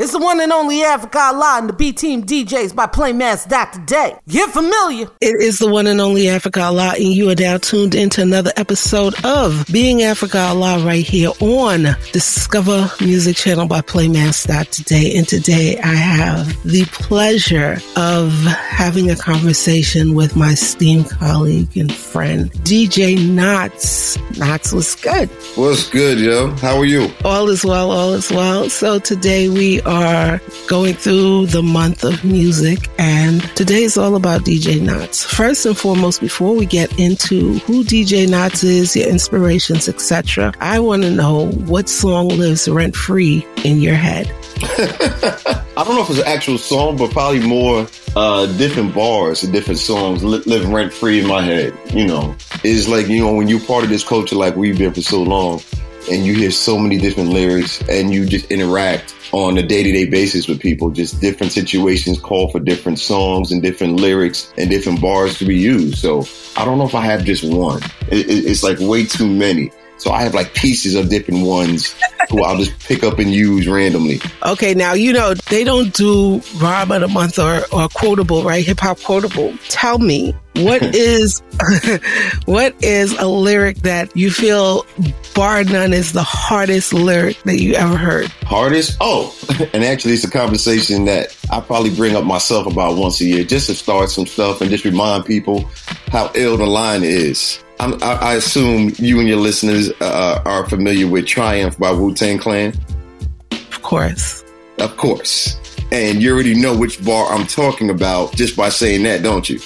It's the one and only Africa Allah and the B Team DJs by Playmaster Dr. Day. Get familiar. It is the one and only Africa Allah, and you are now tuned into another episode of Being Africa Allah right here on Discover Music Channel by Playmaster Dr. Day. And today I have the pleasure of having a conversation with my esteemed colleague and friend, DJ Knots. Knots was good. What's good, yo? How are you? All is well, all is well. So today we are going through the month of music, and today is all about DJ Knots. First and foremost, before we get into who DJ Knots is, your inspirations, etc., I want to know what song lives rent free in your head. I don't know if it's an actual song, but probably more uh, different bars and different songs li- live rent free in my head. You know, it's like you know when you're part of this culture, like we've been for so long, and you hear so many different lyrics, and you just interact on a day to day basis with people. Just different situations call for different songs and different lyrics and different bars to be used. So I don't know if I have just one. It, it, it's like way too many. So I have like pieces of different ones who I'll just pick up and use randomly. Okay, now you know they don't do rhyme of the month or, or quotable, right? Hip hop quotable. Tell me what is what is a lyric that you feel bar none is the hardest lyric that you ever heard? Hardest? Oh, and actually it's a conversation that I probably bring up myself about once a year just to start some stuff and just remind people how ill the line is. I'm, I, I assume you and your listeners uh, are familiar with Triumph by Wu Tang Clan. Of course. Of course. And you already know which bar I'm talking about just by saying that, don't you?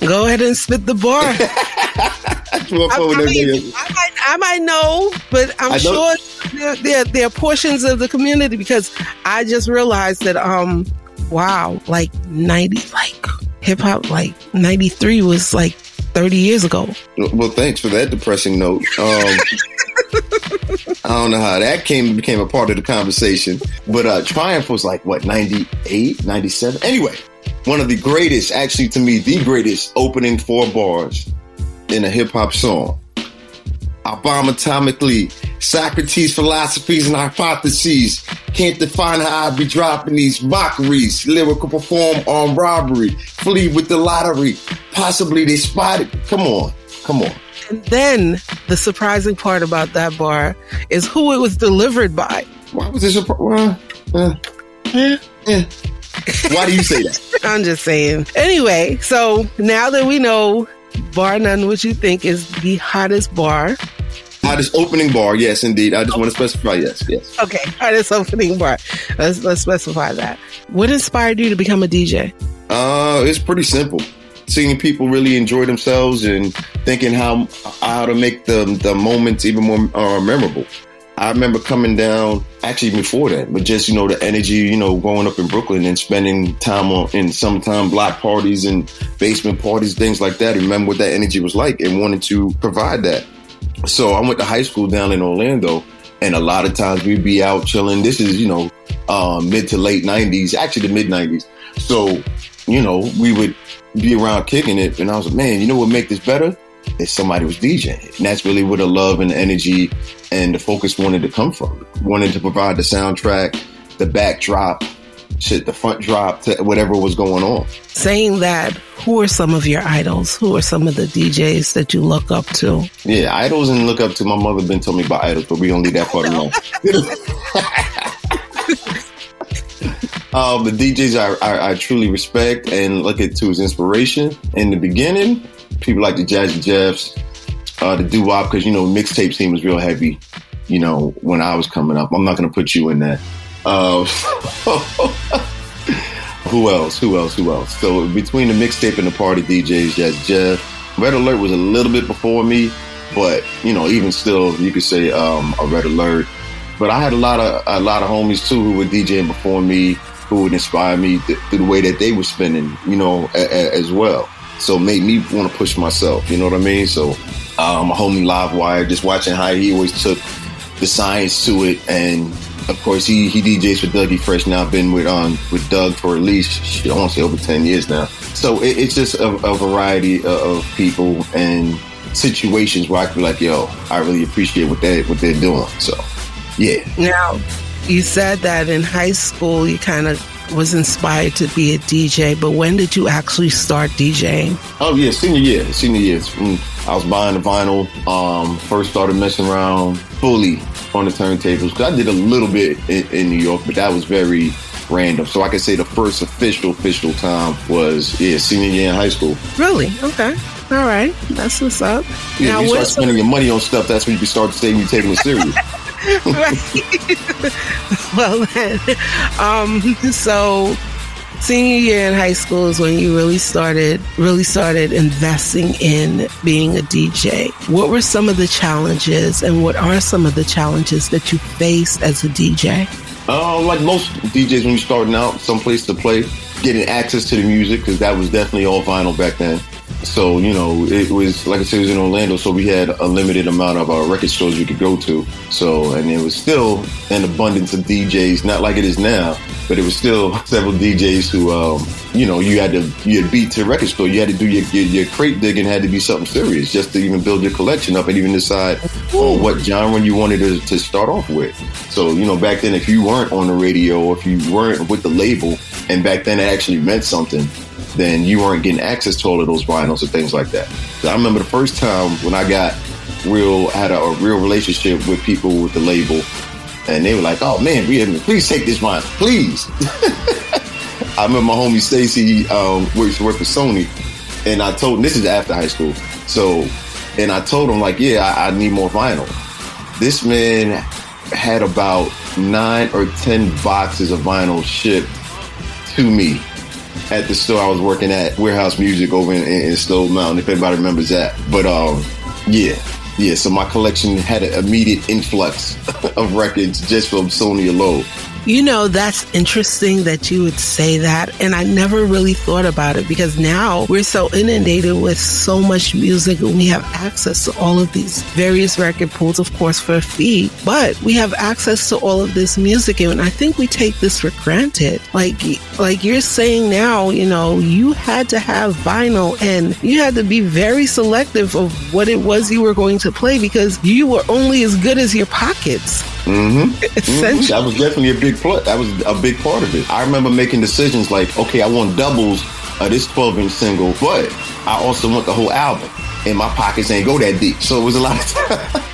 Go ahead and spit the bar. I, I, mean, I, might, I might know, but I'm sure there, there, there, are portions of the community because I just realized that, um, wow, like 90, like hip hop, like 93 was like 30 years ago. Well, thanks for that depressing note. Um, I don't know how that came became a part of the conversation, but uh, Triumph was like what 98, 97. Anyway, one of the greatest, actually to me, the greatest opening four bars in a hip hop song. I bomb atomically. Socrates' philosophies and hypotheses can't define how I be dropping these mockeries. Lyrical perform on robbery. Flee with the lottery. Possibly they spotted. Come on. Come on. And then the surprising part about that bar is who it was delivered by. Why was this a uh, uh, yeah. yeah. Why do you say that? I'm just saying. Anyway, so now that we know bar none, what you think is the hottest bar Hottest opening bar, yes, indeed. I just want to specify, yes, yes. Okay, hottest opening bar. Let's let's specify that. What inspired you to become a DJ? Uh, it's pretty simple. Seeing people really enjoy themselves and thinking how how to make the the moments even more uh, memorable. I remember coming down actually before that, but just you know the energy, you know, growing up in Brooklyn and spending time on in summertime block parties and basement parties, things like that. Remember what that energy was like and wanted to provide that. So I went to high school down in Orlando, and a lot of times we'd be out chilling. This is, you know, um, mid to late 90s, actually the mid 90s. So, you know, we would be around kicking it, and I was like, man, you know what make this better? If somebody was DJing. And that's really where the love and the energy and the focus wanted to come from. Wanted to provide the soundtrack, the backdrop, shit, the front drop to whatever was going on. Saying that, who are some of your idols? Who are some of the DJs that you look up to? Yeah, idols and look up to. My mother been telling me about idols, but we don't leave that part alone. um, the DJs I, I, I, truly respect and look at to as inspiration. In the beginning, people like the Jazzy Jeffs, uh, the doo wop, because you know mixtape scene was real heavy. You know when I was coming up, I'm not going to put you in that. Uh, who else? Who else? Who else? So between the mixtape and the party DJs, yes, Jeff. Red Alert was a little bit before me, but you know, even still, you could say um, a Red Alert. But I had a lot of a lot of homies too who were DJing before me, who would inspire me th- through the way that they were spinning, you know, a- a- as well. So it made me want to push myself. You know what I mean? So um, my homie Livewire, just watching how he always took the science to it and of course, he he DJs for Dougie Fresh now. I've been with um with Doug for at least I want to say over ten years now. So it, it's just a, a variety of, of, people and situations where I can be like, yo, I really appreciate what they what they're doing. So, yeah. Now, you said that in high school you kind of was inspired to be a DJ, but when did you actually start DJing? Oh yeah, senior year, senior year. I was buying the vinyl. Um, first started messing around fully on the turntables because I did a little bit in, in New York, but that was very random. So I can say the first official official time was yeah senior year in high school. Really? Okay. All right, that's what's up. Yeah, now, you start spending your money on stuff. That's when you can start saying you taking it serious. well then, um, so senior year in high school is when you really started really started investing in being a DJ. What were some of the challenges and what are some of the challenges that you faced as a DJ? Uh, like most DJs when you're starting out, someplace to play, getting access to the music because that was definitely all vinyl back then. So, you know, it was, like I said, it was in Orlando, so we had a limited amount of uh, record stores you could go to. So, and it was still an abundance of DJs, not like it is now, but it was still several DJs who, um, you know, you had to, you had beat to record store. You had to do your, your, your, crate digging had to be something serious just to even build your collection up and even decide on what genre you wanted to, to start off with. So, you know, back then, if you weren't on the radio or if you weren't with the label, and back then it actually meant something, then you weren't getting access to all of those vinyls and things like that. So I remember the first time when I got real had a, a real relationship with people with the label, and they were like, "Oh man, we please take this vinyl, please." I remember my homie Stacy um, works work for Sony, and I told him this is after high school, so and I told him like, "Yeah, I, I need more vinyl." This man had about nine or ten boxes of vinyl shipped to me at the store I was working at, Warehouse Music over in, in, in Stone Mountain, if anybody remembers that. But um, yeah, yeah. So my collection had an immediate influx of records just from Sony alone. You know, that's interesting that you would say that. And I never really thought about it because now we're so inundated with so much music and we have access to all of these various record pools, of course, for a fee, but we have access to all of this music. And I think we take this for granted. Like, like you're saying now, you know, you had to have vinyl and you had to be very selective of what it was you were going to play because you were only as good as your pockets. Mm-hmm. mm-hmm. That was definitely a big part. That was a big part of it. I remember making decisions like, okay, I want doubles of this 12 inch single, but I also want the whole album. And my pockets ain't go that deep. So it was a lot of time.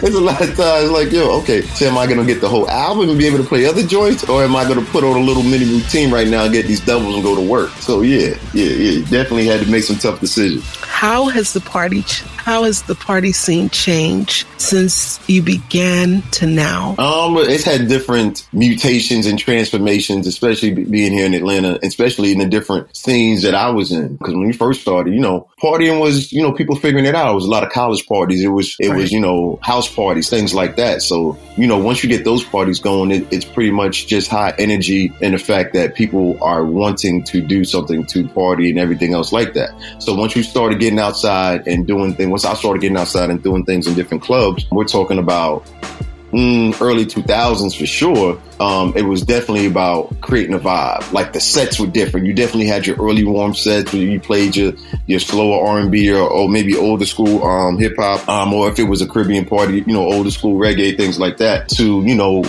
There's a lot of times like, yo, okay, so am I gonna get the whole album and be able to play other joints, or am I gonna put on a little mini routine right now and get these doubles and go to work? So yeah, yeah, yeah, definitely had to make some tough decisions. How has the party ch- how has the party scene changed since you began to now? Um, it's had different mutations and transformations, especially being here in Atlanta, especially in the different scenes that I was in. Because when we first started, you know, partying was, you know, people figuring it out. It was a lot of college parties. It was, it right. was, you know, house parties, things like that. So, you know, once you get those parties going, it, it's pretty much just high energy and the fact that people are wanting to do something to party and everything else like that. So once you started getting outside and doing things, once I started getting outside and doing things in different clubs, we're talking about mm, early 2000s for sure. Um, it was definitely about creating a vibe. Like the sets were different. You definitely had your early warm sets where you played your, your slower R&B or, or maybe older school um, hip hop, um, or if it was a Caribbean party, you know, older school reggae, things like that. To you know,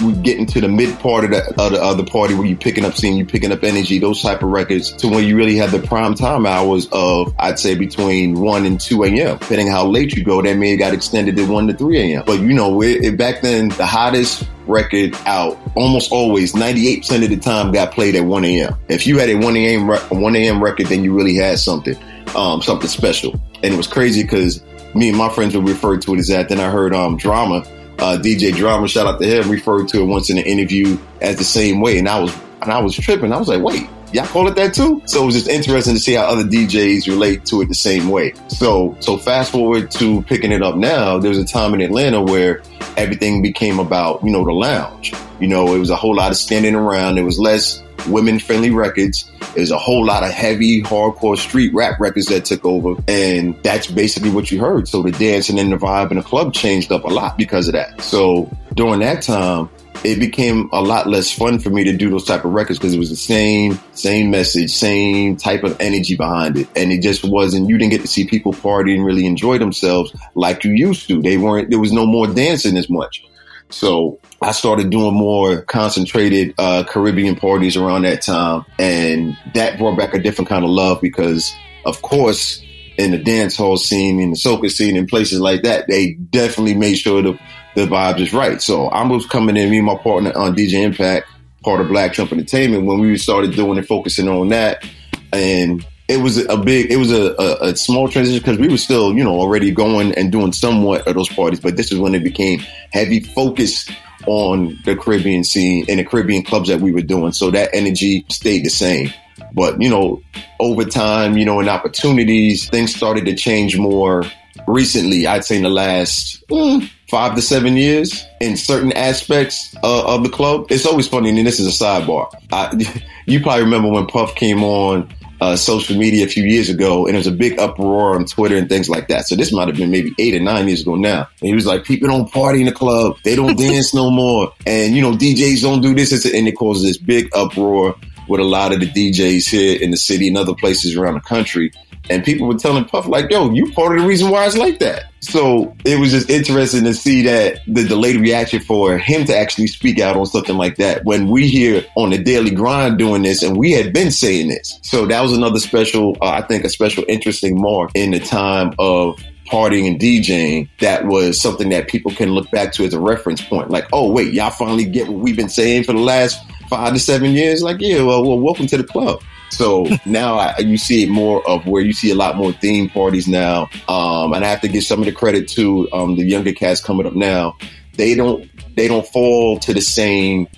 we get into the mid part of the, the party where you picking up scene, you picking up energy, those type of records to when you really have the prime time hours of, I'd say between 1 and 2 a.m. Depending how late you go, that may have got extended to 1 to 3 a.m. But you know, it, it, back then, the hottest record out almost always 98% of the time got played at 1 a.m. If you had a 1 a.m. Re- 1 a.m. record, then you really had something, um, something special. And it was crazy because me and my friends would refer to it as that. Then I heard, um, drama uh, DJ Drama, shout out to him, referred to it once in an interview as the same way. And I was, and I was tripping. I was like, wait, y'all call it that too? So it was just interesting to see how other DJs relate to it the same way. So, so fast forward to picking it up now, there was a time in Atlanta where everything became about, you know, the lounge. You know, it was a whole lot of standing around. It was less women friendly records. There's a whole lot of heavy, hardcore street rap records that took over. And that's basically what you heard. So the dancing and the vibe in the club changed up a lot because of that. So during that time, it became a lot less fun for me to do those type of records because it was the same, same message, same type of energy behind it. And it just wasn't, you didn't get to see people party and really enjoy themselves like you used to. They weren't, there was no more dancing as much. So I started doing more concentrated uh, Caribbean parties around that time, and that brought back a different kind of love because, of course, in the dance hall scene, in the soca scene, in places like that, they definitely made sure the the vibes is right. So I was coming in, me and my partner on DJ Impact, part of Black Trump Entertainment, when we started doing and focusing on that, and it was a big, it was a, a, a small transition because we were still, you know, already going and doing somewhat of those parties, but this is when it became heavy focus on the Caribbean scene and the Caribbean clubs that we were doing. So that energy stayed the same. But, you know, over time, you know, and opportunities, things started to change more recently. I'd say in the last mm, five to seven years in certain aspects uh, of the club. It's always funny, and this is a sidebar. I, you probably remember when Puff came on uh, social media a few years ago, and there was a big uproar on Twitter and things like that. So this might have been maybe eight or nine years ago now. And he was like, "People don't party in the club; they don't dance no more, and you know DJs don't do this." And it caused this big uproar with a lot of the DJs here in the city and other places around the country. And people were telling Puff like, "Yo, you part of the reason why it's like that." So it was just interesting to see that the delayed reaction for him to actually speak out on something like that when we here on the daily grind doing this and we had been saying this. So that was another special, uh, I think, a special interesting mark in the time of partying and DJing that was something that people can look back to as a reference point. Like, oh, wait, y'all finally get what we've been saying for the last five to seven years? Like, yeah, well, well welcome to the club. So now I, you see it more of where you see a lot more theme parties now. Um, and I have to give some of the credit to um, the younger cats coming up now. They don't they don't fall to the same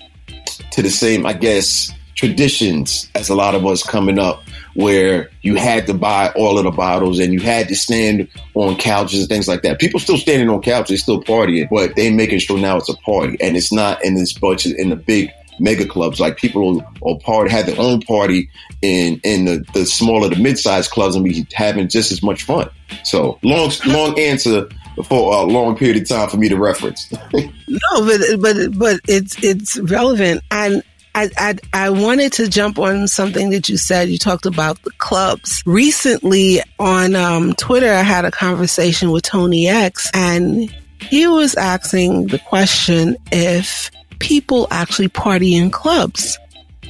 to the same I guess traditions as a lot of us coming up where you had to buy all of the bottles and you had to stand on couches and things like that. People still standing on couches, still partying, but they making sure now it's a party and it's not in this budget in the big mega clubs. Like people will, party, have their own party in in the, the smaller, the mid sized clubs, and be having just as much fun. So long, long answer for a long period of time for me to reference. no, but but but it's it's relevant and. I, I, I wanted to jump on something that you said. You talked about the clubs. Recently on um, Twitter, I had a conversation with Tony X, and he was asking the question if people actually party in clubs.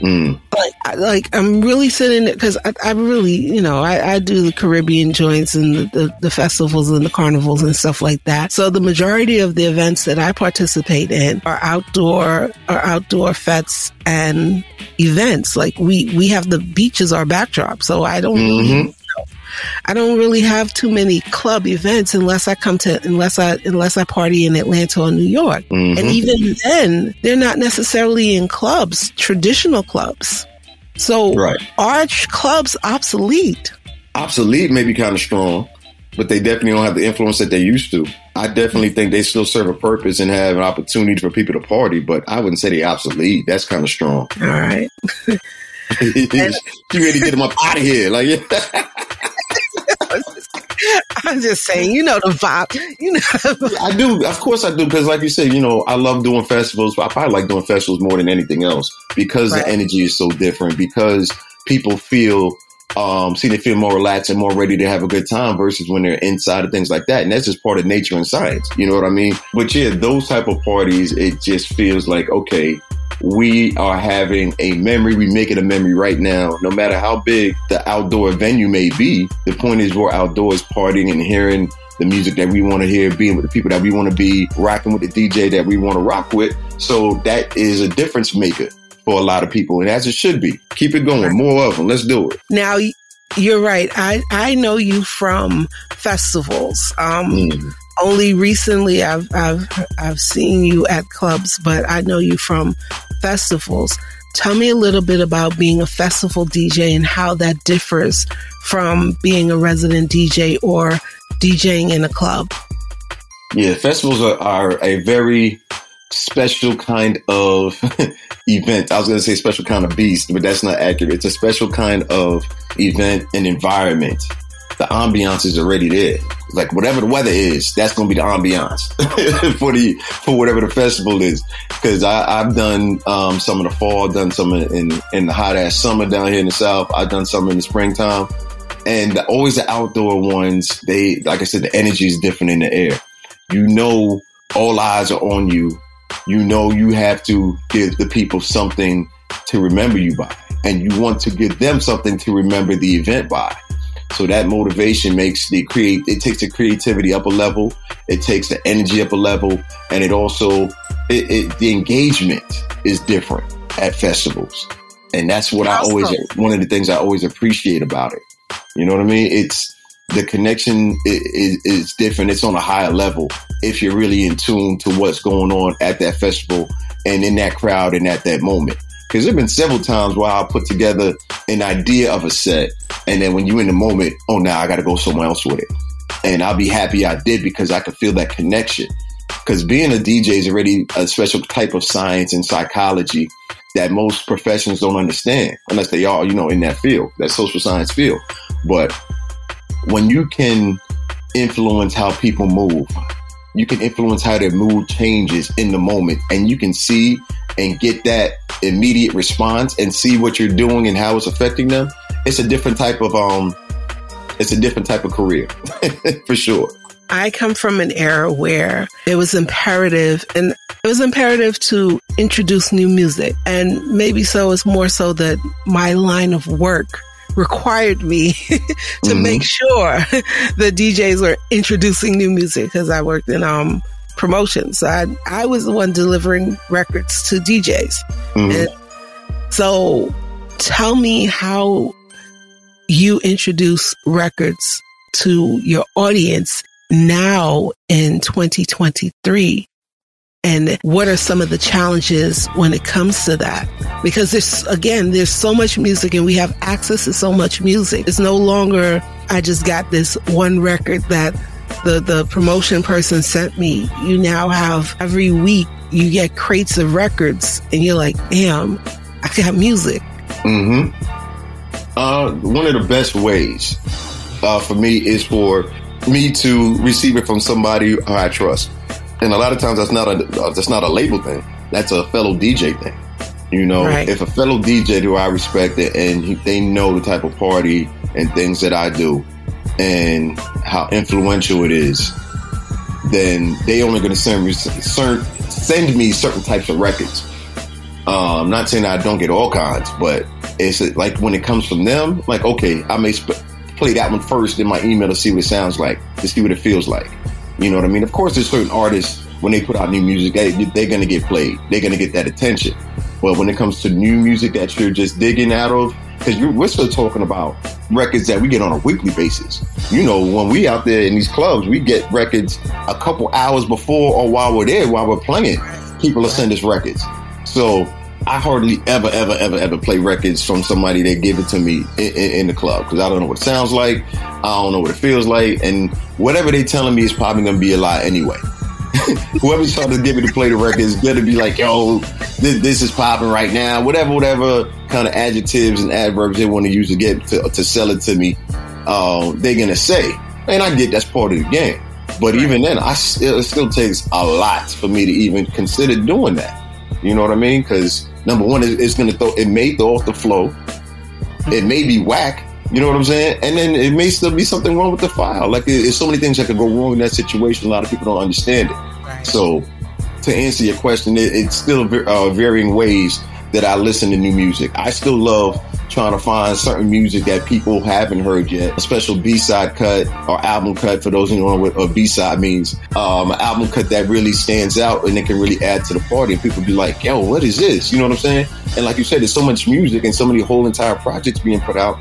Mm. Like, like I'm really sitting because I, I, really, you know, I, I, do the Caribbean joints and the, the, the, festivals and the carnivals and stuff like that. So the majority of the events that I participate in are outdoor, are outdoor fetes and events. Like we, we have the beach as our backdrop. So I don't mm-hmm. really I don't really have too many club events unless I come to unless I unless I party in Atlanta or New York. Mm-hmm. And even then, they're not necessarily in clubs, traditional clubs. So right. are clubs obsolete? Obsolete may be kind of strong, but they definitely don't have the influence that they used to. I definitely think they still serve a purpose and have an opportunity for people to party, but I wouldn't say they obsolete. That's kind of strong. All right. you ready to get them up out of here? Like, yeah. I'm just saying, you know the vibe. You know, I do. Of course, I do. Because, like you said, you know, I love doing festivals. I probably like doing festivals more than anything else because right. the energy is so different. Because people feel, um, see, they feel more relaxed and more ready to have a good time versus when they're inside of things like that. And that's just part of nature and science. You know what I mean? But yeah, those type of parties, it just feels like okay, we are having a memory. We make it a memory right now, no matter how big the outdoor venue may be. The point is we're outdoors partying and hearing the music that we want to hear, being with the people that we want to be, rocking with the DJ that we want to rock with. So that is a difference maker for a lot of people, and as it should be. Keep it going, more of them. Let's do it. Now, you're right. I I know you from festivals. Um, mm only recently I've I've I've seen you at clubs, but I know you from festivals. Tell me a little bit about being a festival DJ and how that differs from being a resident DJ or DJing in a club. Yeah, festivals are, are a very special kind of event. I was going to say special kind of beast, but that's not accurate. It's a special kind of event and environment the ambiance is already there. Like whatever the weather is, that's gonna be the ambiance for the for whatever the festival is. Because I've done um, some in the fall, done some in in the hot ass summer down here in the south. I've done some in the springtime, and the, always the outdoor ones. They like I said, the energy is different in the air. You know, all eyes are on you you know you have to give the people something to remember you by, and you want to give them something to remember the event by. So that motivation makes the create, it takes the creativity up a level. It takes the energy up a level. And it also, it, it the engagement is different at festivals. And that's what awesome. I always, one of the things I always appreciate about it. You know what I mean? It's, the connection is, is, different. It's on a higher level if you're really in tune to what's going on at that festival and in that crowd and at that moment. Because there have been several times where I'll put together an idea of a set, and then when you're in the moment, oh, now I got to go somewhere else with it. And I'll be happy I did because I could feel that connection. Because being a DJ is already a special type of science and psychology that most professions don't understand unless they are, you know, in that field, that social science field. But when you can influence how people move, you can influence how their mood changes in the moment and you can see and get that immediate response and see what you're doing and how it's affecting them it's a different type of um it's a different type of career for sure I come from an era where it was imperative and it was imperative to introduce new music. And maybe so it's more so that my line of work required me to mm-hmm. make sure the DJs were introducing new music because I worked in um promotions. So I I was the one delivering records to DJs. Mm-hmm. So tell me how you introduce records to your audience now in 2023 and what are some of the challenges when it comes to that? Because there's, again, there's so much music and we have access to so much music. It's no longer, I just got this one record that the, the promotion person sent me. You now have every week you get crates of records and you're like, damn, I got music. Mm-hmm. Uh, one of the best ways uh, for me is for me to receive it from somebody I trust and a lot of times that's not a that's not a label thing. That's a fellow DJ thing. You know, right. if a fellow DJ who I respect it and he, they know the type of party and things that I do and how influential it is, then they only going to send me send me certain types of records. Um, I'm not saying I don't get all kinds, but it's like when it comes from them, like okay, I may sp- play that one first in my email to see what it sounds like, to see what it feels like. You know what I mean? Of course, there's certain artists when they put out new music, they, they're going to get played. They're going to get that attention. But when it comes to new music that you're just digging out of, because we're still talking about records that we get on a weekly basis. You know, when we out there in these clubs, we get records a couple hours before or while we're there, while we're playing. People are sending us records. So I hardly ever, ever, ever, ever play records from somebody that give it to me in, in, in the club because I don't know what it sounds like. I don't know what it feels like. And whatever they're telling me is probably going to be a lie anyway. Whoever's trying to get me to play the record is going to be like, yo, this, this is popping right now. Whatever, whatever kind of adjectives and adverbs they want to use to get to, to sell it to me, uh, they're going to say. And I get that's part of the game. But even then, I still, it still takes a lot for me to even consider doing that. You know what I mean? Because number one, it's going to throw, it may throw off the flow. It may be whack. You know what I'm saying? And then it may still be something wrong with the file. Like there's so many things that could go wrong in that situation. A lot of people don't understand it. Right. So to answer your question, it, it's still uh, varying ways that I listen to new music. I still love trying to find certain music that people haven't heard yet. A special B-side cut or album cut for those who don't know what a B-side means. Um, an album cut that really stands out and it can really add to the party. And people be like, yo, what is this? You know what I'm saying? And like you said, there's so much music and so many whole entire projects being put out.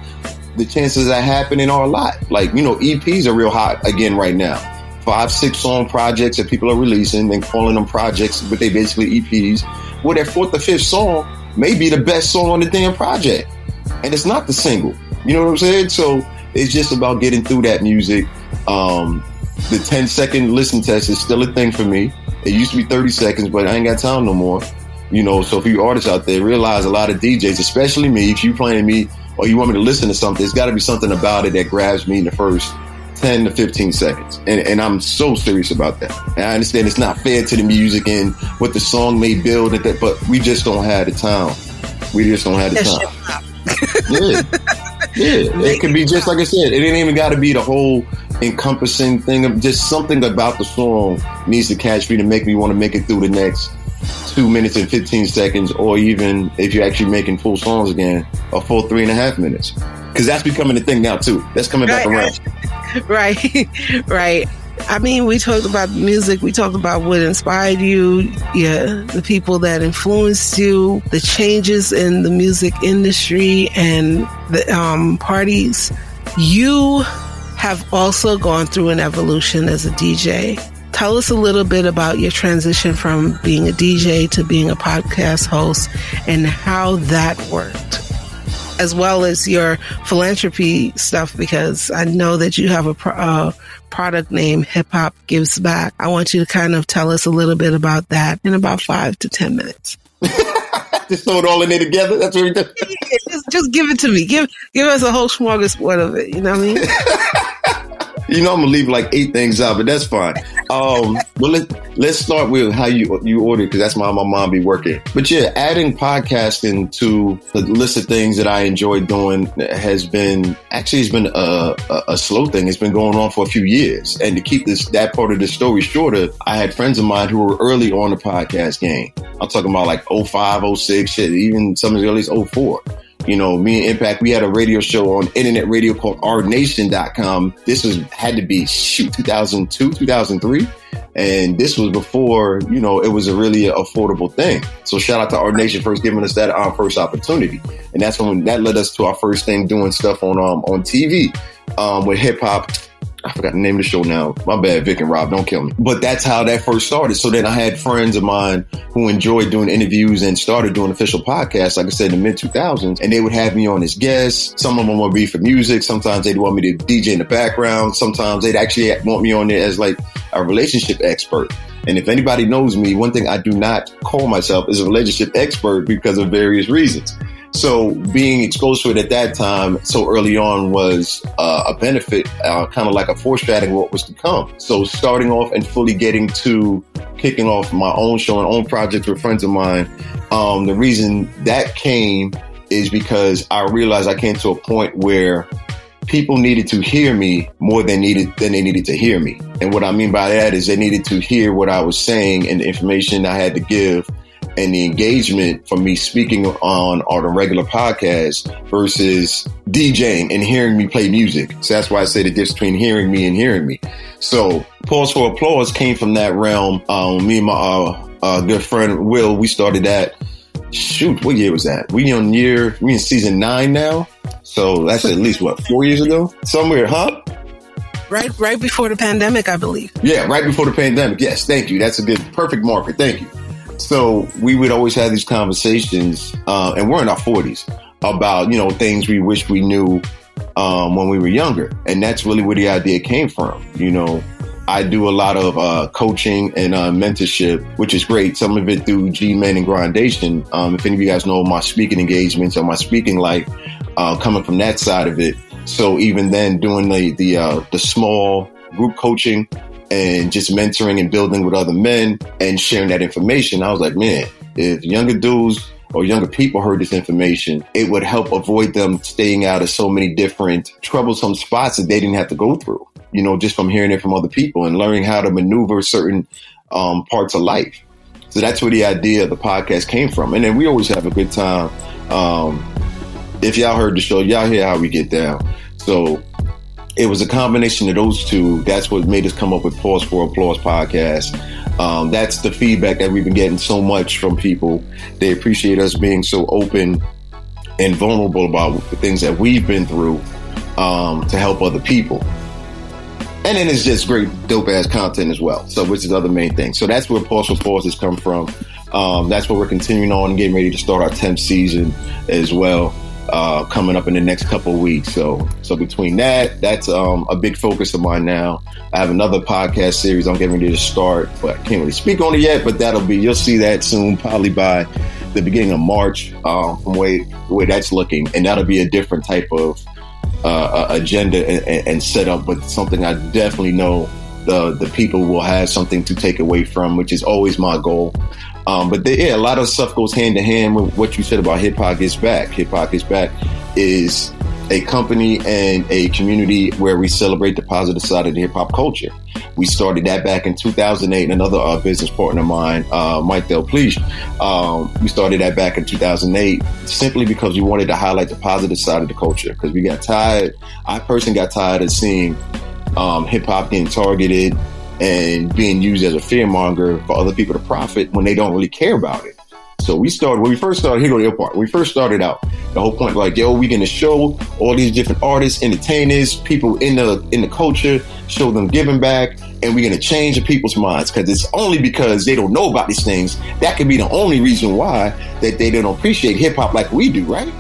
The chances that happening are a lot. Like, you know, EPs are real hot again right now five, six song projects that people are releasing and calling them projects, but they basically EPs. Well, their fourth or fifth song may be the best song on the damn project and it's not the single. You know what I'm saying? So it's just about getting through that music. Um, the 10 second listen test is still a thing for me. It used to be 30 seconds, but I ain't got time no more. You know, so if you artists out there, realize a lot of DJs, especially me, if you playing me or you want me to listen to something, it's got to be something about it that grabs me in the first 10 to 15 seconds. And, and I'm so serious about that. And I understand it's not fair to the music and what the song may build, that, but we just don't have the time. We just don't have the time yeah. Yeah. It can be just like I said, it ain't even got to be the whole encompassing thing of just something about the song needs to catch me to make me want to make it through the next two minutes and 15 seconds, or even if you're actually making full songs again, a full three and a half minutes. Because that's becoming a thing now, too. That's coming back right, around. Right, right. Right. I mean, we talked about music. We talked about what inspired you, yeah, the people that influenced you, the changes in the music industry and the um, parties. You have also gone through an evolution as a DJ. Tell us a little bit about your transition from being a DJ to being a podcast host and how that worked as well as your philanthropy stuff because I know that you have a pro- uh, product name Hip Hop Gives Back. I want you to kind of tell us a little bit about that in about five to 10 minutes. just throw it all in there together. That's what we do. just, just give it to me. Give give us a whole smorgasbord of it. You know what I mean? You know, I'm gonna leave like eight things out, but that's fine. Um, well, let, let's start with how you you order because that's how my mom be working. But yeah, adding podcasting to the list of things that I enjoy doing has been actually it's been a, a, a slow thing. It's been going on for a few years, and to keep this that part of the story shorter, I had friends of mine who were early on the podcast game. I'm talking about like 05, 06, shit, even some of the earliest 04. You know, me and Impact, we had a radio show on internet radio called rnation.com. This was, had to be, shoot, 2002, 2003. And this was before, you know, it was a really affordable thing. So shout out to Our Nation first giving us that our first opportunity. And that's when that led us to our first thing doing stuff on, um, on TV, um, with hip hop I forgot the name of the show now. My bad, Vic and Rob, don't kill me. But that's how that first started. So then I had friends of mine who enjoyed doing interviews and started doing official podcasts, like I said, in the mid 2000s. And they would have me on as guests. Some of them would be for music. Sometimes they'd want me to DJ in the background. Sometimes they'd actually want me on there as like a relationship expert. And if anybody knows me, one thing I do not call myself is a relationship expert because of various reasons. So being exposed to it at that time so early on was uh, a benefit, uh, kind of like a foreshadowing what was to come. So starting off and fully getting to kicking off my own show and own projects with friends of mine, um, the reason that came is because I realized I came to a point where people needed to hear me more than needed than they needed to hear me. And what I mean by that is they needed to hear what I was saying and the information I had to give and the engagement from me speaking on on a regular podcast versus DJing and hearing me play music. So that's why I say the difference between hearing me and hearing me. So pause for applause came from that realm. Um, me and my uh, uh, good friend Will, we started that. Shoot, what year was that? We on year we in season nine now. So that's at least what four years ago, somewhere, huh? Right, right before the pandemic, I believe. Yeah, right before the pandemic. Yes, thank you. That's a good, perfect marker. Thank you. So we would always have these conversations, uh, and we're in our forties about you know things we wish we knew um, when we were younger, and that's really where the idea came from. You know, I do a lot of uh, coaching and uh, mentorship, which is great. Some of it through G Men and Grindation. Um, if any of you guys know my speaking engagements or my speaking life, uh, coming from that side of it. So even then, doing the the uh, the small group coaching and just mentoring and building with other men and sharing that information. I was like, man, if younger dudes or younger people heard this information, it would help avoid them staying out of so many different troublesome spots that they didn't have to go through, you know, just from hearing it from other people and learning how to maneuver certain um, parts of life. So that's where the idea of the podcast came from. And then we always have a good time. Um, if y'all heard the show, y'all hear how we get down. So it was a combination of those two. That's what made us come up with Pause for Applause podcast. Um, that's the feedback that we've been getting so much from people. They appreciate us being so open and vulnerable about the things that we've been through um, to help other people. And then it's just great, dope ass content as well. So, which is the other main thing. So that's where Pause for Applause has come from. Um, that's what we're continuing on and getting ready to start our 10th season as well uh, coming up in the next couple weeks. So, so between that, that's um, a big focus of mine now. I have another podcast series I'm getting ready to start, but I can't really speak on it yet. But that'll be you'll see that soon, probably by the beginning of March, um, from way the way that's looking, and that'll be a different type of uh, uh agenda and, and setup, but something I definitely know the the people will have something to take away from, which is always my goal. Um, but they, yeah, a lot of stuff goes hand in hand with what you said about hip hop gets back. Hip hop gets back is a company and a community where we celebrate the positive side of the hip hop culture. We started that back in 2008. Another uh, business partner of mine, uh, Mike Del Please, um, we started that back in 2008 simply because we wanted to highlight the positive side of the culture because we got tired. I personally got tired of seeing um, hip hop getting targeted and being used as a fearmonger for other people to profit when they don't really care about it. So we started when we first started. Here go the part. When we first started out, the whole point like, yo, we gonna show all these different artists, entertainers, people in the in the culture, show them giving back, and we're gonna change the people's minds because it's only because they don't know about these things that could be the only reason why that they don't appreciate hip hop like we do, right?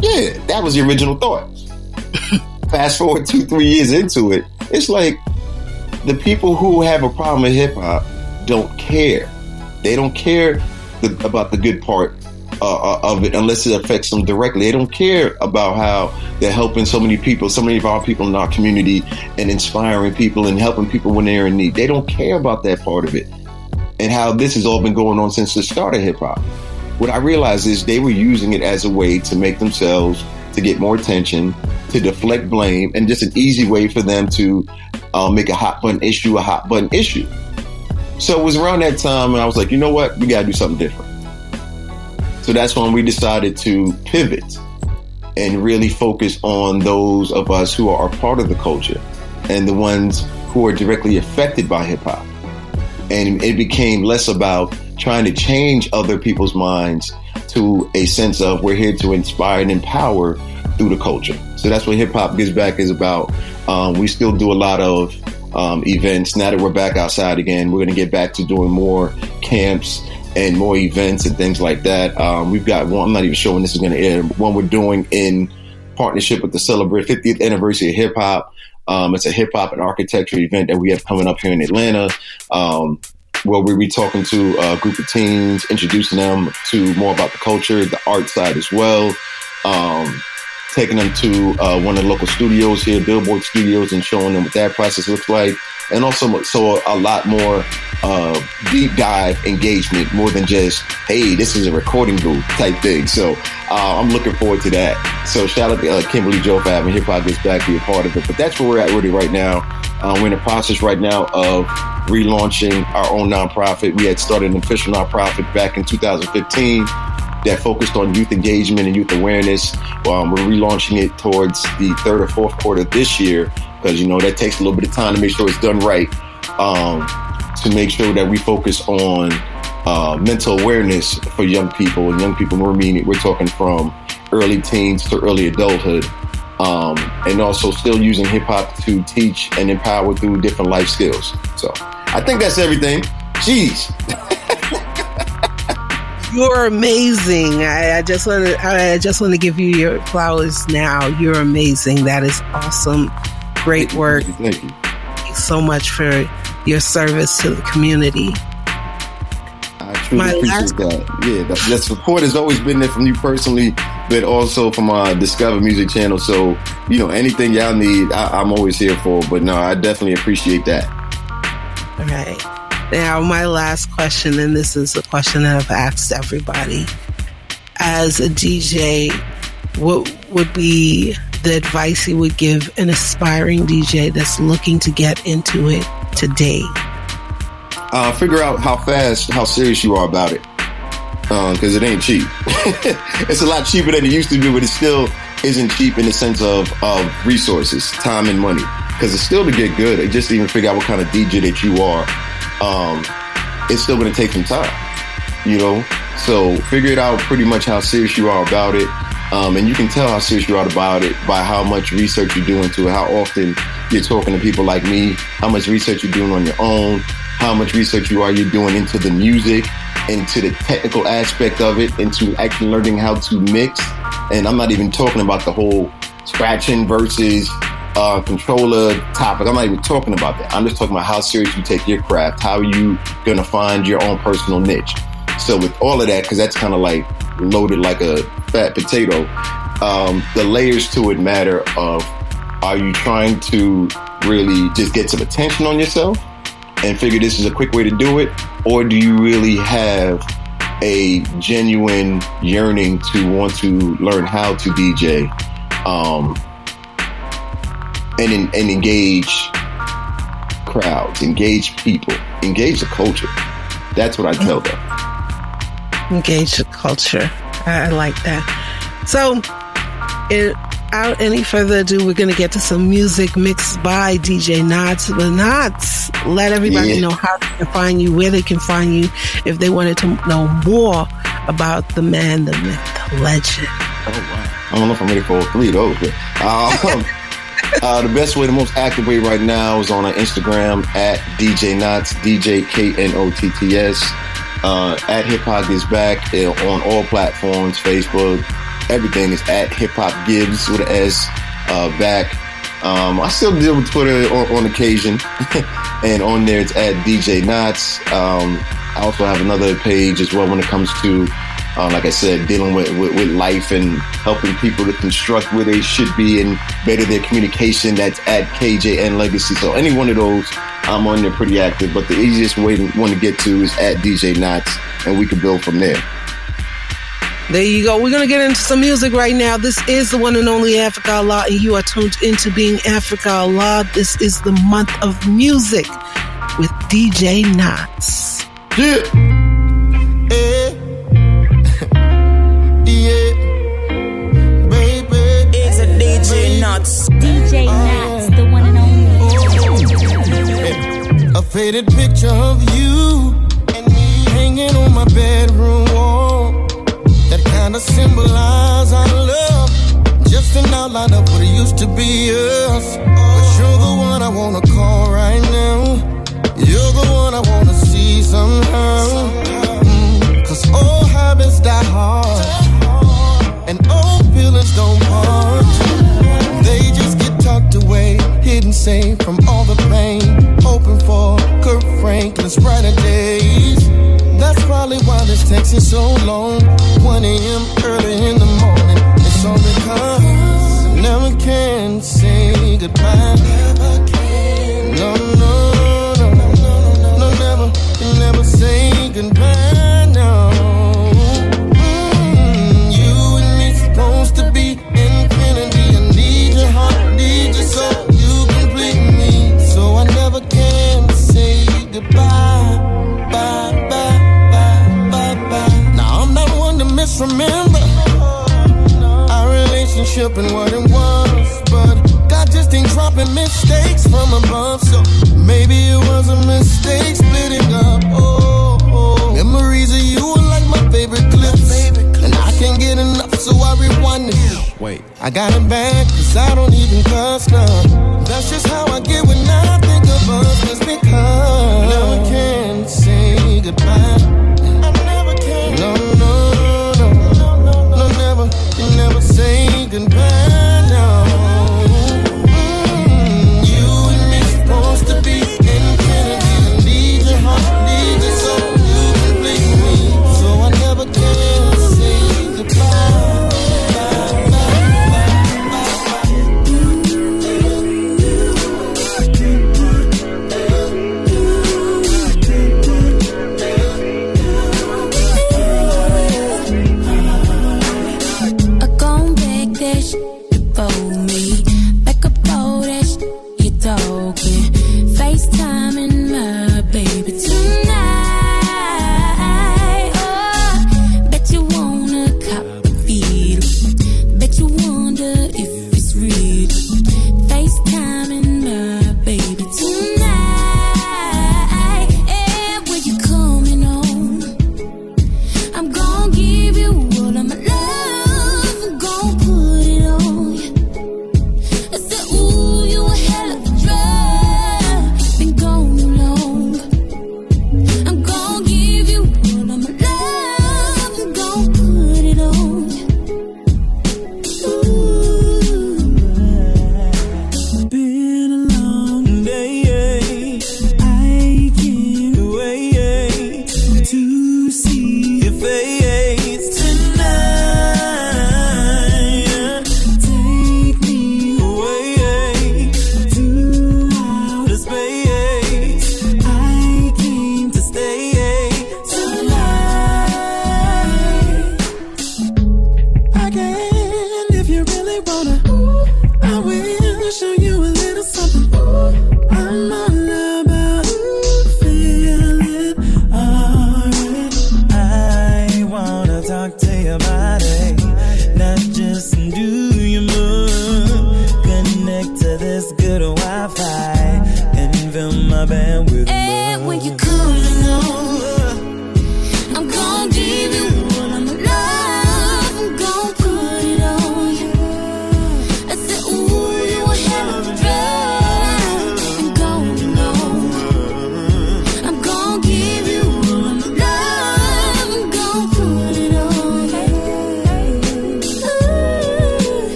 Yeah, that was the original thought. Fast forward two, three years into it, it's like the people who have a problem with hip hop don't care. They don't care the, about the good part uh, uh, of it unless it affects them directly. They don't care about how they're helping so many people, so many of our people in our community, and inspiring people and helping people when they're in need. They don't care about that part of it and how this has all been going on since the start of hip hop. What I realized is they were using it as a way to make themselves to get more attention, to deflect blame, and just an easy way for them to uh, make a hot button issue a hot button issue. So it was around that time, and I was like, you know what, we got to do something different. So that's when we decided to pivot and really focus on those of us who are part of the culture and the ones who are directly affected by hip hop. And it became less about trying to change other people's minds to a sense of we're here to inspire and empower through the culture. So that's what hip hop gives back is about. Um, we still do a lot of um, events. Now that we're back outside again, we're going to get back to doing more camps and more events and things like that. Um, we've got one, I'm not even sure when this is going to end, one we're doing in partnership with the Celebrate 50th anniversary of hip hop. Um, it's a hip hop and architecture event that we have coming up here in Atlanta. Um, where we'll be talking to a group of teens, introducing them to more about the culture, the art side as well. Um, taking them to uh, one of the local studios here, Billboard Studios, and showing them what that process looks like. And also, so a lot more uh, deep dive engagement, more than just, hey, this is a recording booth type thing. So uh, I'm looking forward to that. So shout out to uh, Kimberly Joe for having Hip Hop Gets Back be a part of it. But that's where we're at really right now. Uh, we're in the process right now of relaunching our own nonprofit. We had started an official nonprofit back in 2015 that focused on youth engagement and youth awareness. Um, we're relaunching it towards the third or fourth quarter this year because you know that takes a little bit of time to make sure it's done right. Um, to make sure that we focus on uh, mental awareness for young people and young people. We're meaning we're talking from early teens to early adulthood. Um, and also still using hip hop to teach and empower through different life skills. So I think that's everything. Jeez. You're amazing. I, I just want to. I just want to give you your flowers now. You're amazing. That is awesome. Great work. Thank you. Thank you so much for your service to the community. Truly My appreciate last- that. Yeah, the, that support has always been there from you personally, but also from our Discover Music channel. So, you know, anything y'all need, I, I'm always here for. But no, I definitely appreciate that. All right. Now, my last question, and this is a question that I've asked everybody. As a DJ, what would be the advice you would give an aspiring DJ that's looking to get into it today? Uh, figure out how fast, how serious you are about it. Because um, it ain't cheap. it's a lot cheaper than it used to be, but it still isn't cheap in the sense of, of resources, time, and money. Because it's still to get good. it Just even figure out what kind of DJ that you are um, it's still going to take some time, you know? So figure it out pretty much how serious you are about it. Um, and you can tell how serious you are about it by how much research you do into it, how often you're talking to people like me, how much research you're doing on your own, how much research you are you doing into the music, into the technical aspect of it, into actually learning how to mix. And I'm not even talking about the whole scratching versus uh, controller topic. I'm not even talking about that. I'm just talking about how serious you take your craft, how are you gonna find your own personal niche. So with all of that, because that's kind of like loaded like a fat potato, um, the layers to it matter of are you trying to really just get some attention on yourself and figure this is a quick way to do it, or do you really have a genuine yearning to want to learn how to DJ um, and and engage crowds, engage people, engage the culture. That's what I tell them. Engage the culture. I, like that. So, without any further ado, we're going to get to some music mixed by DJ Knotts. But Knotts, let everybody yeah. know how they can find you, where they can find you, if they wanted to know more about the man, the myth, the legend. Oh, wow. I don't know if I'm ready for three of those, but um, uh, the best way, the most active way right now is on our Instagram at DJ Knotts, DJ K N O T T S. Uh, at Hip Hop Gives Back on all platforms, Facebook, everything is at Hip Hop Gives with an S uh, back. Um, I still deal with Twitter on, on occasion, and on there it's at DJ Knotts. Um, I also have another page as well when it comes to uh, like I said, dealing with, with, with, life and helping people to construct where they should be and better their communication. That's at KJN Legacy. So any one of those, I'm on there pretty active. But the easiest way to want to get to is at DJ Knotts, and we can build from there. There you go. We're going to get into some music right now. This is the one and only Africa Allah, and you are tuned into being Africa Allah. This is the month of music with DJ Knotts. Yeah. Knotts. DJ Knotts, the one and only. A faded picture of you and me hanging on my bedroom wall. Kind of symbolize our love. Just an outline of what it used to be us. But you're the one I wanna call right now. You're the one I wanna see somehow. Mm, Cause old habits die hard. And old feelings don't part. They just tucked away, hidden safe from all the pain. Hoping for Kirk Franklin's brighter days. That's probably why this text is so long. 1 a.m. early in the morning. It's all because I never can say goodbye. Relationship and what it was, but God just ain't dropping mistakes from above. So maybe it was a mistake splitting up. Oh, oh. memories of you are like my favorite clips, and I can't get enough, so I rewind it. Wait, I got it back, cause I don't even cuss now. That's just how I get when I think of us, just because never can't say goodbye. I never can. No, no, no, no, no, never, you never say goodbye. No.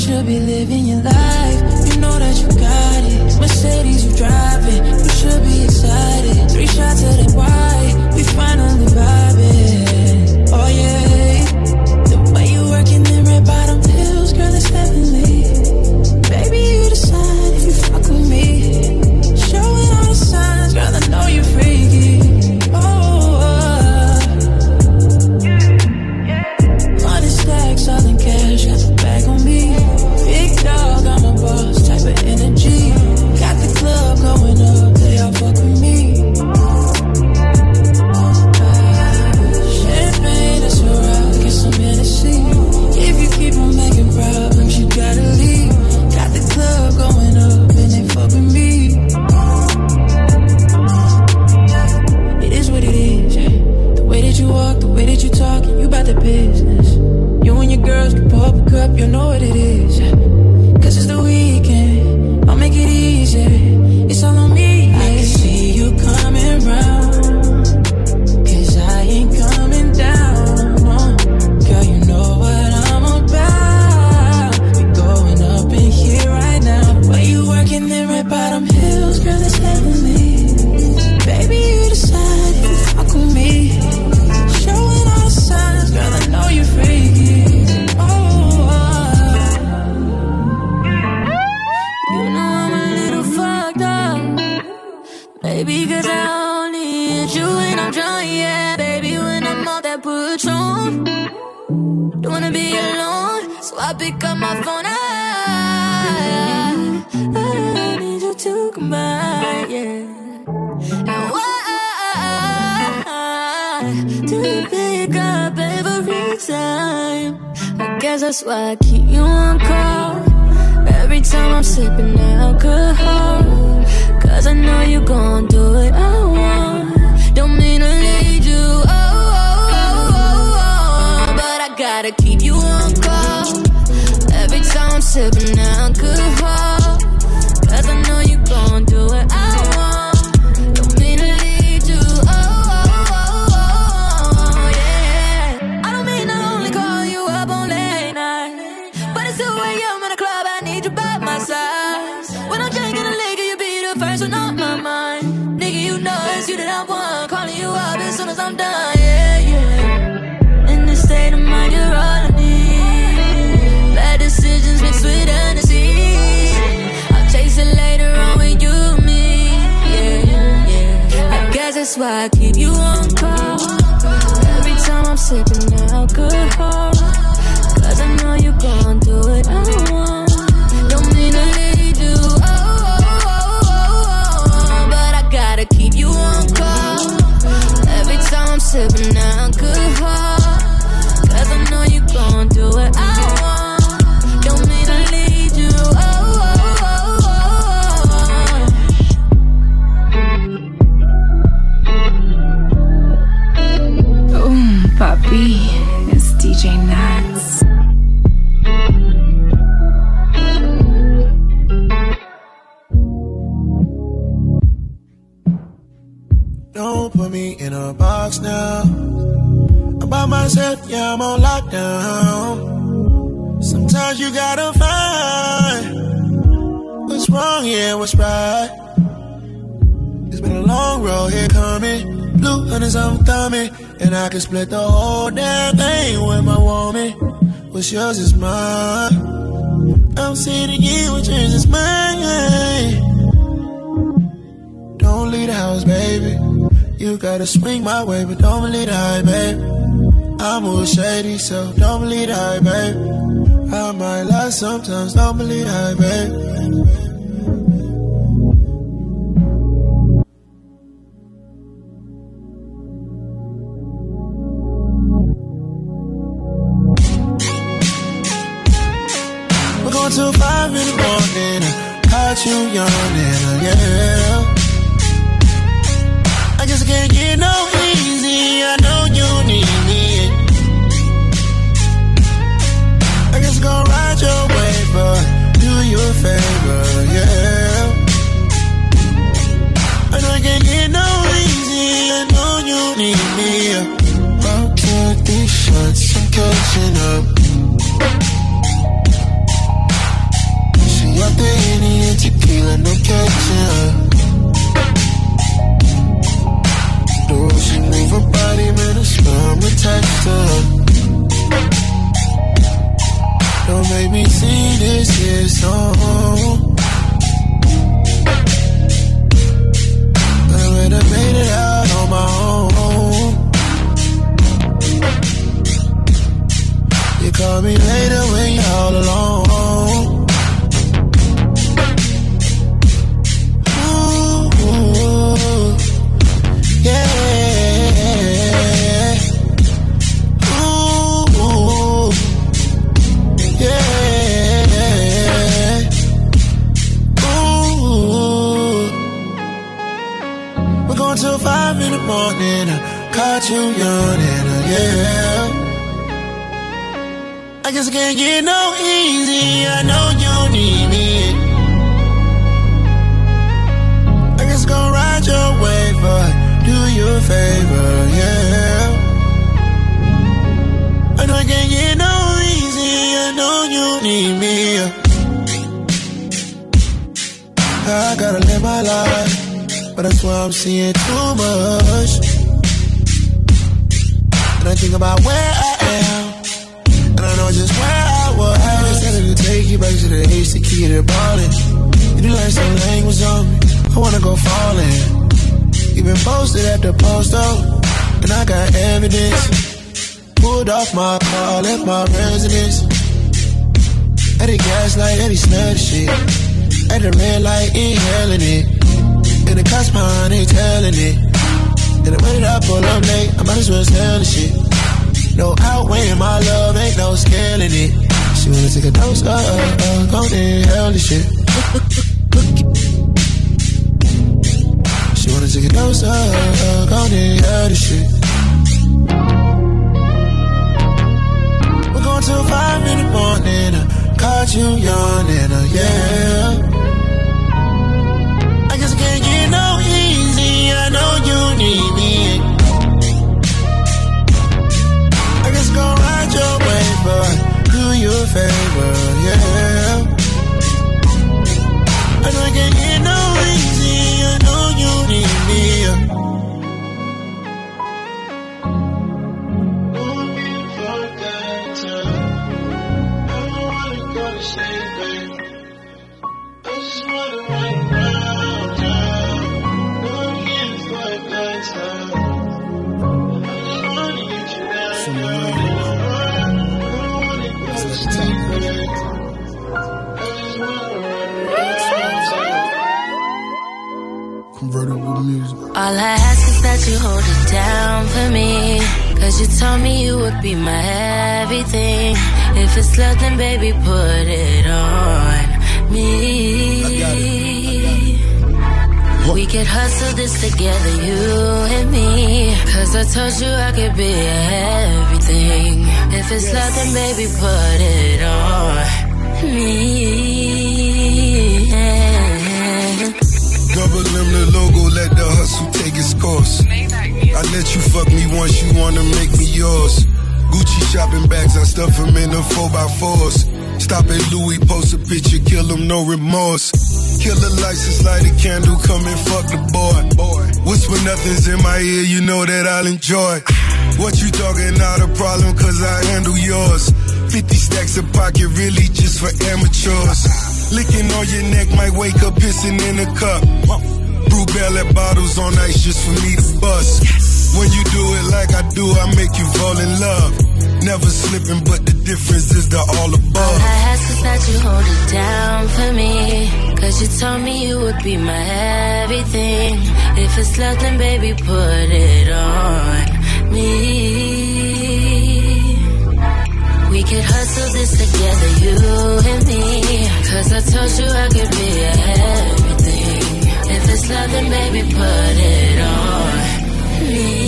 should be living your life. You know that you got it. Mercedes, you driving. You should be excited. Three shots of that white. We finally vibing. Oh, yeah. The way you working in red bottom heels, girl, it's heaven. yeah. And why do you pick up every time? I guess that's why I keep you on call. Every time I'm sipping alcohol. Cause I know you gon' do it, I want. Don't mean to lead you, oh, oh, oh, oh, But I gotta keep you on call. Every time I'm sipping alcohol. Do do it. I I keep you on call. Every time I'm sipping alcohol, cause I know you're gonna do it. I want. Don't put me in a box now. I'm by myself, yeah, I'm on lockdown. Sometimes you gotta find what's wrong, yeah, what's right. It's been a long road, here coming. Blue hunters, I'm thumbing. And I can split the whole damn thing with my woman. What's yours is mine. I'm sitting here, what's yours is mine. Don't leave the house, baby. You gotta swing my way, but don't believe the hype, baby. I'm a shady, so don't believe the hype, baby. I might lie sometimes, don't believe the hype, baby. We're going shots. I'm catching up. She up the and tequila, no catching up. The way she move her body, man, I swear I'm attached to. Don't make me sing this here song. I would have made it out Call me my car, left my residence. At the gas light, at the smell the shit. At the red light, inhaling it. And the cops behind, they telling it. And the way that I pull up late, I might as well tell the shit. No outweighing my love, ain't no scaling it. She wanna take a dose, uh, uh, uh, go inhale the shit. She wanna take a dose, uh, uh, go inhale the shit. Till five in the morning. I caught you yawning, Cause you told me you would be my everything. If it's love, then baby, put it on me. We could hustle this together, you and me. Cause I told you I could be everything. If it's love, then baby, put it on me. Double M logo, let the hustle take its course. I let you fuck me once, you wanna make me yours. Gucci shopping bags, I stuff them in the 4x4s. Stop at Louis, post a picture, kill him, no remorse. Kill a license, light a candle, come and fuck the boy. boy. Whisper nothing's in my ear, you know that I'll enjoy. What you talking, not a problem, cause I handle yours. 50 stacks of pocket, really just for amateurs. Licking on your neck, might wake up pissing in a cup. Brew belly bottles on ice just for me to bust. When you do it like I do, I make you fall in love. Never slipping, but the difference is the all above. I ask is that you hold it down for me. Cause you told me you would be my everything. If it's love, then baby, put it on me. We could hustle this together, you and me. Cause I told you I could be everything. If it's love, then baby, put it on me.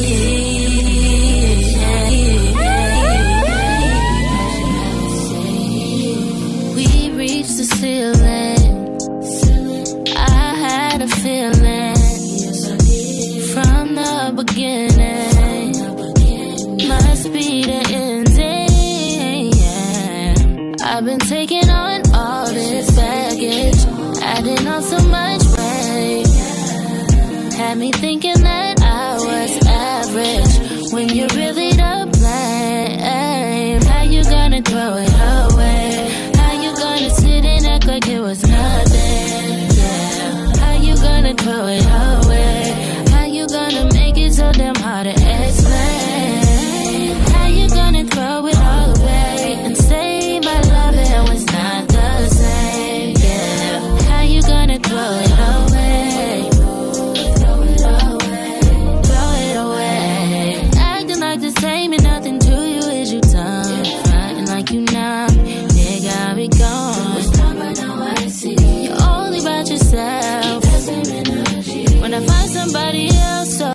Somebody else, so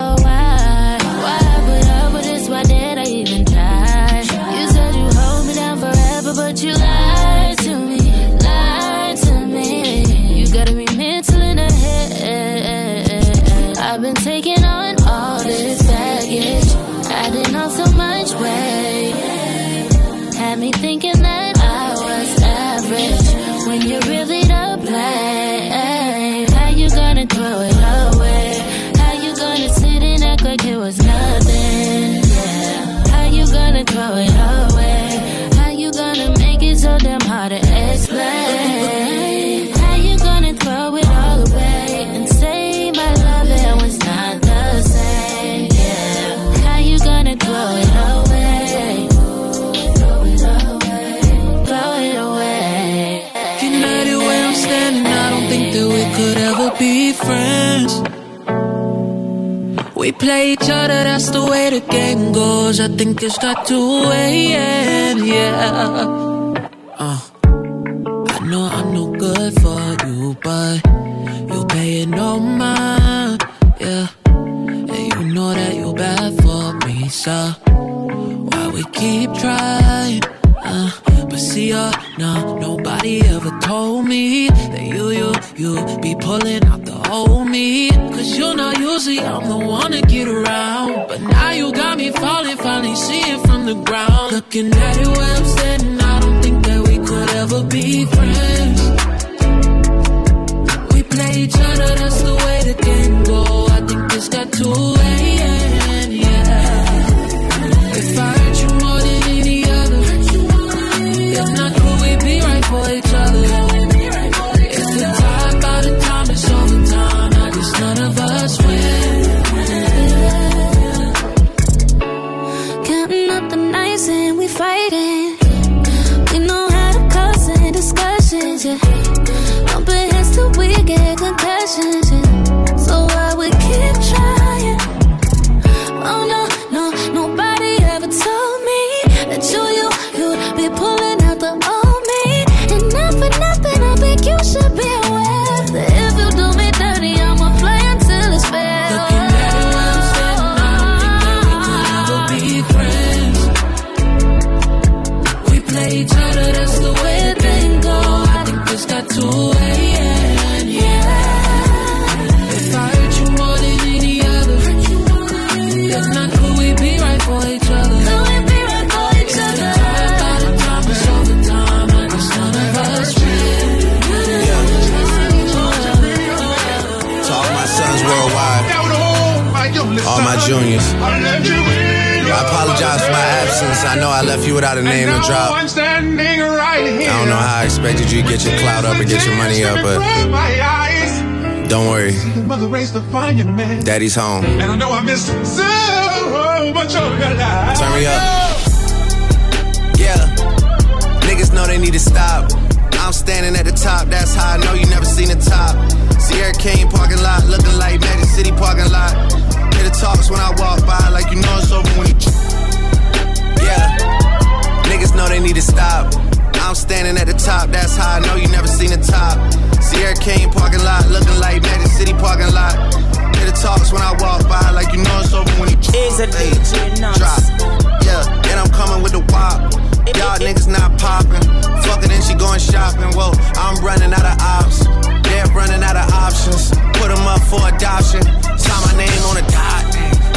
play each other, that's the way the game goes. I think it's got to end, yeah. Uh, I know I'm no good for you, but you pay it no mind, yeah. And you know that you're bad for me, so why we keep trying? Uh, but see, uh, no, nobody ever told me that you, you, you be pulling falling, finally see it from the ground. Looking at it where I'm Daddy's home. And I know I missed so much of your life. Turn me up. Yeah. Niggas know they need to stop. I'm standing at the top, that's how I know you never seen the top. Sierra Kane parking lot, looking like Magic City parking lot. Hear the talks when I walk by, like you know it's over when you. Yeah. Niggas know they need to stop. I'm standing at the top, that's how I know you never seen the top. Sierra Kane parking lot, looking like Magic City parking lot. The talks when I walk by, like you know it's over when you. Is a DJ nuts. Drop. Yeah, and I'm coming with the wop. Y'all niggas not popping. Fucking and she going shopping. Whoa, I'm running out of ops. They're running out of options. Put them up for adoption. Sign my name on the dot.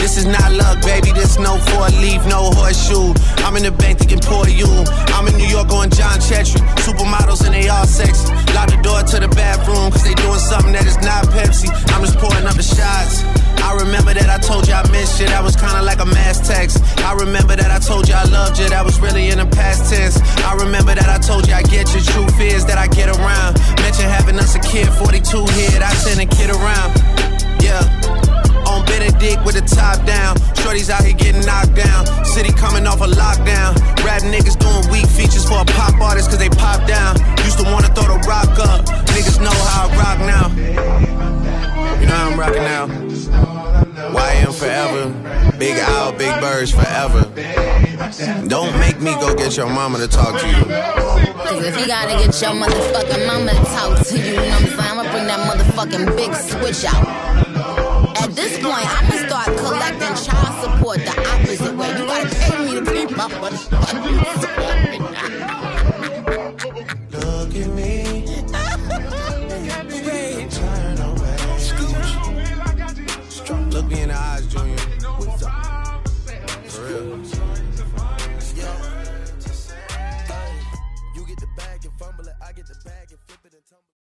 This is not luck, baby. This no four leaf, no horseshoe. I'm in the bank thinking poor you. I'm in New York on John Chetry. Supermodels and they all sexy. Lock the door to the bathroom, cause they doing something that is not Pepsi. I'm just pouring up the shots. I remember that I told you I missed you. That was kinda like a mass text. I remember that I told you I loved you. That was really in the past tense. I remember that I told you I get you. Truth is that I get around. Mention having us a kid, 42 hit. I send a kid around. Yeah. On Benedict with the top down. Shorty's out here getting knocked down. City coming off a lockdown. Rap niggas doing weak features for a pop artist cause they pop down. Used to wanna throw the rock up. Niggas know how I rock now. You know how I'm rocking now. YM forever. Big Owl, Big Birds forever. Don't make me go get your mama to talk to you. Cause if you gotta get your motherfucking mama to talk to you, you know what I'm saying? I'ma bring that motherfucking big switch out. At this point, I can start collecting child support the opposite way. You gotta pay me to be my money.